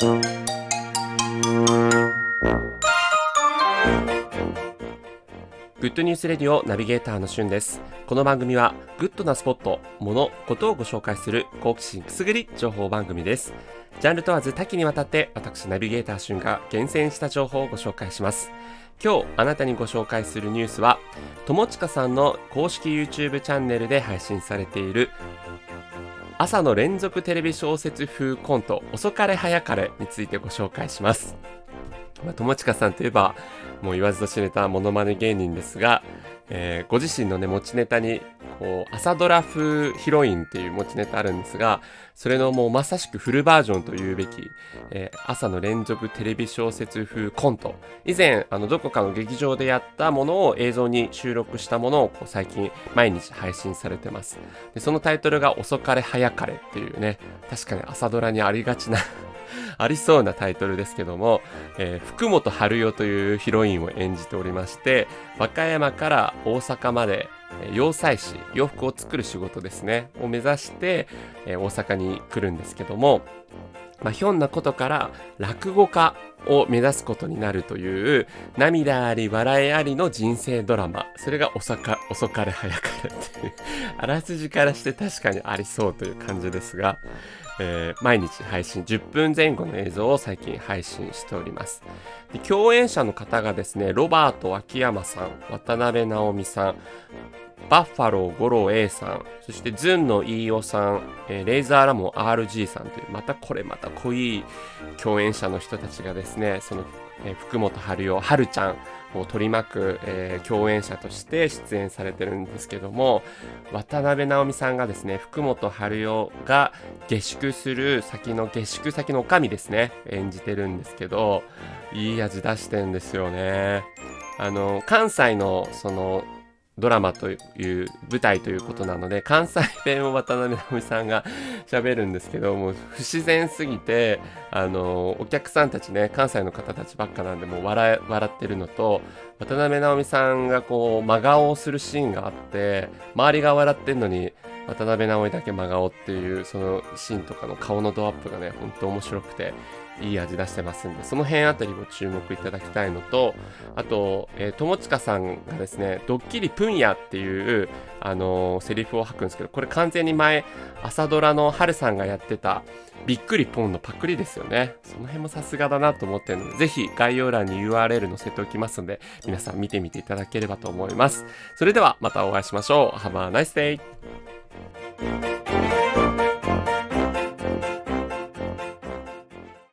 Good News Radio ナビゲーターのしゅんです。この番組はグッドなスポット、もの、ことをご紹介する好奇心くすぐり情報番組です。ジャンル問わず多岐にわたって私ナビゲーターしゅんが厳選した情報をご紹介します。今日あなたにご紹介するニュースは、友近さんの公式 YouTube チャンネルで配信されている朝の連続テレビ小説風コント遅かれ早かれについてご紹介します。まあ、友近さんといえばもう言わずと知れたモノマネ芸人ですが、えーご自身のね持ちネタにこう朝ドラ風ヒロインっていう持ちネタあるんですがそれのもうまさしくフルバージョンというべき、えー朝の連続テレビ小説風コント。以前あのどこかの劇場でやったものを映像に収録したものをこう最近毎日配信されてます。でそのタイトルが「遅かれ早かれ」っていうね確かに朝ドラにありがちなありそうなタイトルですけども、えー福本春代というヒロインを演じておりまして和歌山から大阪までえー洋裁師洋服を作る仕事ですねを目指して、えー大阪に来るんですけども、まあ、ひょんなことから落語家を目指すことになるという涙あり笑いありの人生ドラマそれが遅か遅かれ早かれっていうあらすじからして確かにありそうという感じですが、えー毎日配信10分前後の映像を最近配信しております。で共演者の方がですねロバート秋山さん渡辺直美さんバッファロー五郎 A さんそしてズンの飯尾さん、えーレイザーラモン RG さんというまたこれまた濃い共演者の人たちがですねその、えー福本春代春ちゃんを取り巻く、えー共演者として出演されてるんですけども渡辺直美さんがですね福本春代が下宿する先の下宿先の女将ですね演じてるんですけどいい味出してんですよね。あの関西のそのドラマという舞台ということなので関西弁を渡辺直美さんが喋るんですけども不自然すぎてあのお客さんたちね関西の方たちばっかなんでもう笑笑ってるのと渡辺直美さんがこう真顔をするシーンがあって周りが笑ってるのに渡辺直美だけ真顔っていうそのシーンとかの顔のドアップがね本当面白くていい味出してますんでその辺あたりも注目いただきたいのとあと、えー友近さんがですねドッキリプンヤっていう、あのーセリフを吐くんですけどこれ完全に前朝ドラの春さんがやってたびっくりポンのパクリですよね。その辺もさすがだなと思ってるのでぜひ概要欄に URL 載せておきますので皆さん見てみていただければと思います。それではまたお会いしましょう。Have a nice day!